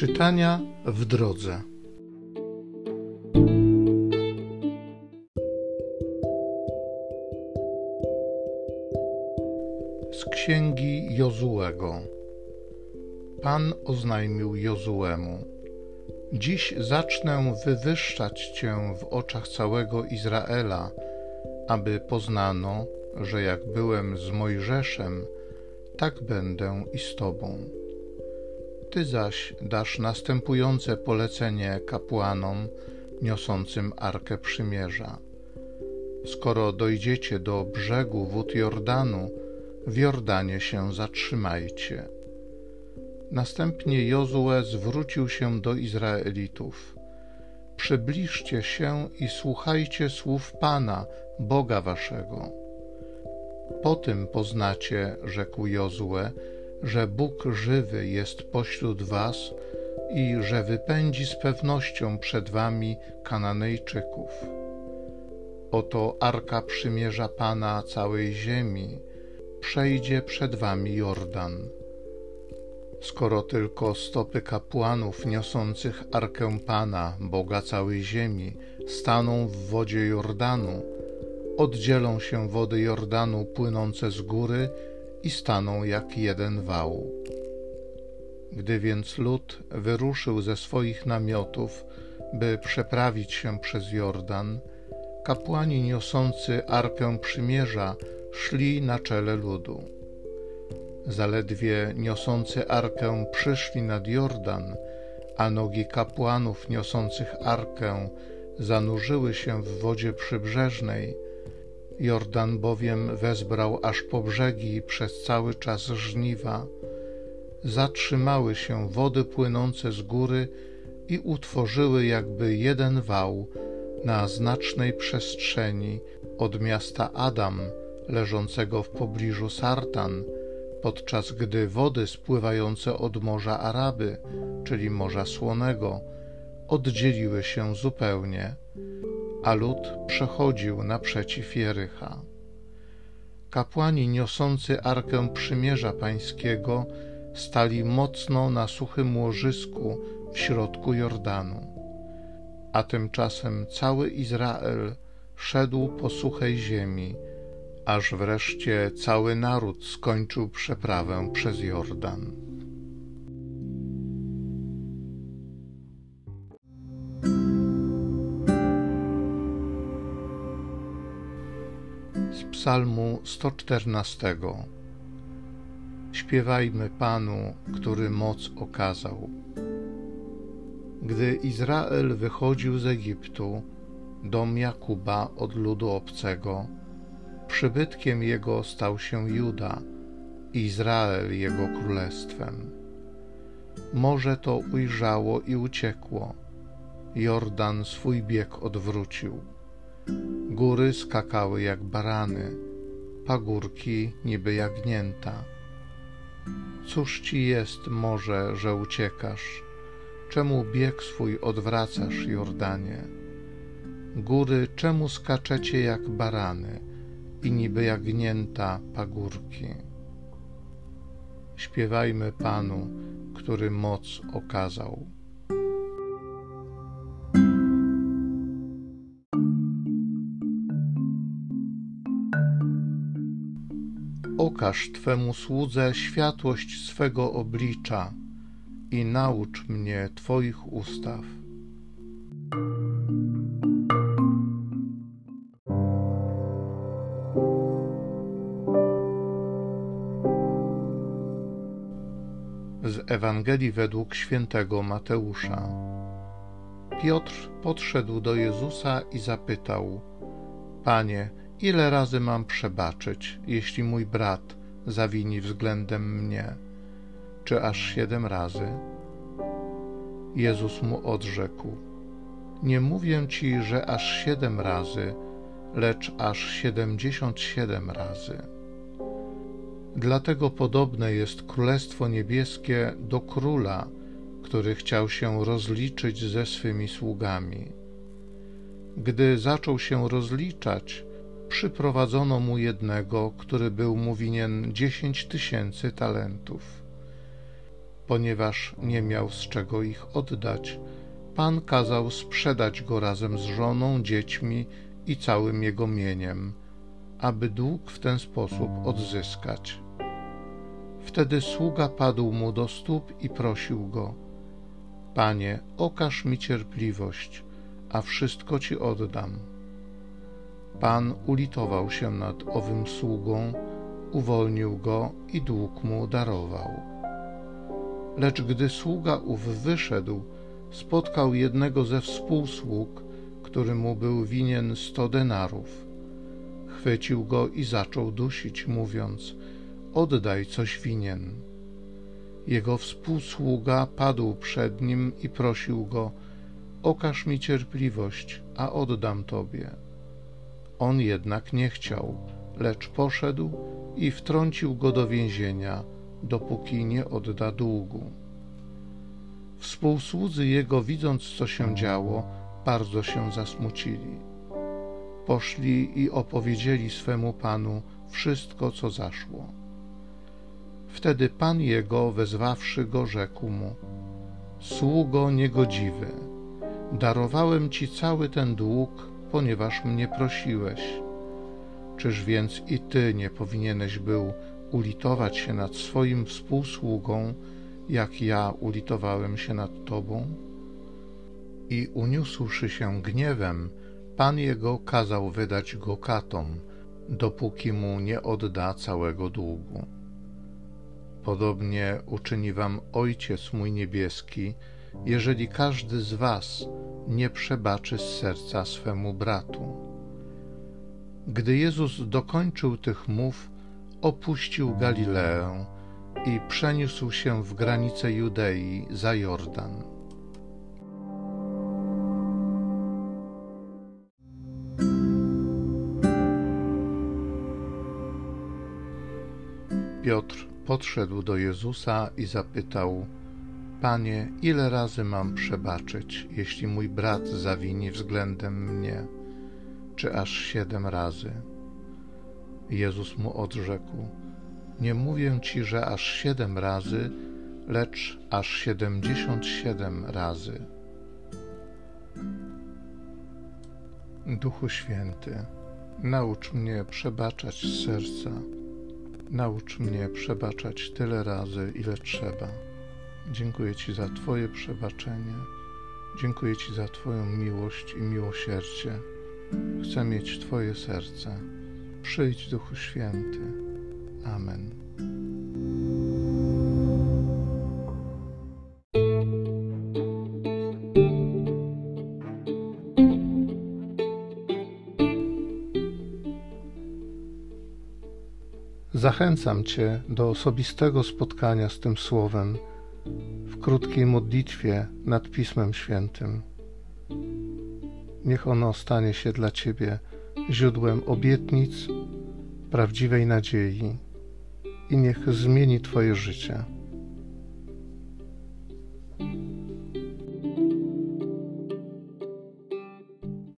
Czytania w drodze. Z księgi Jozułego. Pan oznajmił Jozułemu: Dziś zacznę wywyższać cię w oczach całego Izraela, aby poznano, że jak byłem z Mojżeszem, tak będę i z tobą. Ty zaś dasz następujące polecenie kapłanom niosącym Arkę Przymierza. Skoro dojdziecie do brzegu wód Jordanu, w Jordanie się zatrzymajcie. Następnie Jozue zwrócił się do Izraelitów. Przybliżcie się i słuchajcie słów Pana, Boga waszego. Po tym poznacie, rzekł Jozue, że Bóg żywy jest pośród was i że wypędzi z pewnością przed wami Kananejczyków. Oto arka przymierza Pana całej ziemi, przejdzie przed wami Jordan. Skoro tylko stopy kapłanów niosących arkę Pana, Boga całej ziemi, staną w wodzie Jordanu, oddzielą się wody Jordanu płynące z góry i staną jak jeden wał. Gdy więc lud wyruszył ze swoich namiotów, by przeprawić się przez Jordan, kapłani niosący arkę przymierza szli na czele ludu. Zaledwie niosący arkę przyszli nad Jordan, a nogi kapłanów niosących arkę zanurzyły się w wodzie przybrzeżnej, Jordan bowiem wezbrał aż po brzegi przez cały czas żniwa. Zatrzymały się wody płynące z góry i utworzyły jakby jeden wał na znacznej przestrzeni od miasta Adam, leżącego w pobliżu Sartan, podczas gdy wody spływające od Morza Araby, czyli Morza Słonego, oddzieliły się zupełnie a lud przechodził naprzeciw Jericha. Kapłani niosący Arkę Przymierza Pańskiego stali mocno na suchym łożysku w środku Jordanu. A tymczasem cały Izrael szedł po suchej ziemi, aż wreszcie cały naród skończył przeprawę przez Jordan. Z Psalmu 114. Śpiewajmy Panu, który moc okazał. Gdy Izrael wychodził z Egiptu, dom Jakuba od ludu obcego, przybytkiem jego stał się Juda, Izrael jego królestwem. Morze to ujrzało i uciekło, Jordan swój bieg odwrócił Góry skakały jak barany, pagórki niby jagnięta. Cóż ci jest, morze, że uciekasz? Czemu bieg swój odwracasz, Jordanie? Góry, czemu skaczecie jak barany i niby jagnięta pagórki? Śpiewajmy Panu, który moc okazał. Okaż Twemu słudze światłość swego oblicza i naucz mnie Twoich ustaw. Z Ewangelii według świętego Mateusza. Piotr podszedł do Jezusa i zapytał: Panie, Ile razy mam przebaczyć, jeśli mój brat zawini względem mnie? Czy aż siedem razy? Jezus mu odrzekł: Nie mówię ci, że aż siedem razy, lecz aż siedemdziesiąt siedem razy. Dlatego podobne jest Królestwo Niebieskie do króla, który chciał się rozliczyć ze swymi sługami. Gdy zaczął się rozliczać, przyprowadzono mu jednego, który był mu winien dziesięć tysięcy talentów. Ponieważ nie miał z czego ich oddać, Pan kazał sprzedać go razem z żoną, dziećmi i całym jego mieniem, aby dług w ten sposób odzyskać. Wtedy sługa padł mu do stóp i prosił go: Panie, okaż mi cierpliwość, a wszystko ci oddam. Pan ulitował się nad owym sługą, uwolnił go i dług mu darował. Lecz gdy sługa ów wyszedł, spotkał jednego ze współsług, który mu był winien sto denarów. Chwycił go i zaczął dusić, mówiąc: Oddaj coś winien. Jego współsługa padł przed nim i prosił go: Okaż mi cierpliwość, a oddam tobie. On jednak nie chciał, lecz poszedł i wtrącił go do więzienia, dopóki nie odda długu. Współsłudzy jego, widząc co się działo, bardzo się zasmucili. Poszli i opowiedzieli swemu panu wszystko, co zaszło. Wtedy pan jego, wezwawszy go, rzekł mu: Sługo niegodziwy, darowałem ci cały ten dług, ponieważ mnie prosiłeś. Czyż więc i ty nie powinieneś był ulitować się nad swoim współsługą, jak ja ulitowałem się nad tobą? I uniósłszy się gniewem, pan jego kazał wydać go katom, dopóki mu nie odda całego długu. Podobnie uczyni wam Ojciec mój niebieski, jeżeli każdy z was nie przebaczy z serca swemu bratu. Gdy Jezus dokończył tych mów, opuścił Galileę i przeniósł się w granice Judei za Jordan. Piotr podszedł do Jezusa i zapytał: Panie, ile razy mam przebaczyć, jeśli mój brat zawini względem mnie? Czy aż siedem razy? Jezus mu odrzekł: Nie mówię ci, że aż siedem razy, lecz aż siedemdziesiąt siedem razy. Duchu Święty, naucz mnie przebaczać z serca. Naucz mnie przebaczać tyle razy, ile trzeba. Dziękuję Ci za Twoje przebaczenie. Dziękuję Ci za Twoją miłość i miłosierdzie. Chcę mieć Twoje serce. Przyjdź, Duchu Święty. Amen. Zachęcam Cię do osobistego spotkania z tym Słowem krótkiej modlitwie nad Pismem Świętym. Niech ono stanie się dla Ciebie źródłem obietnic, prawdziwej nadziei i niech zmieni Twoje życie.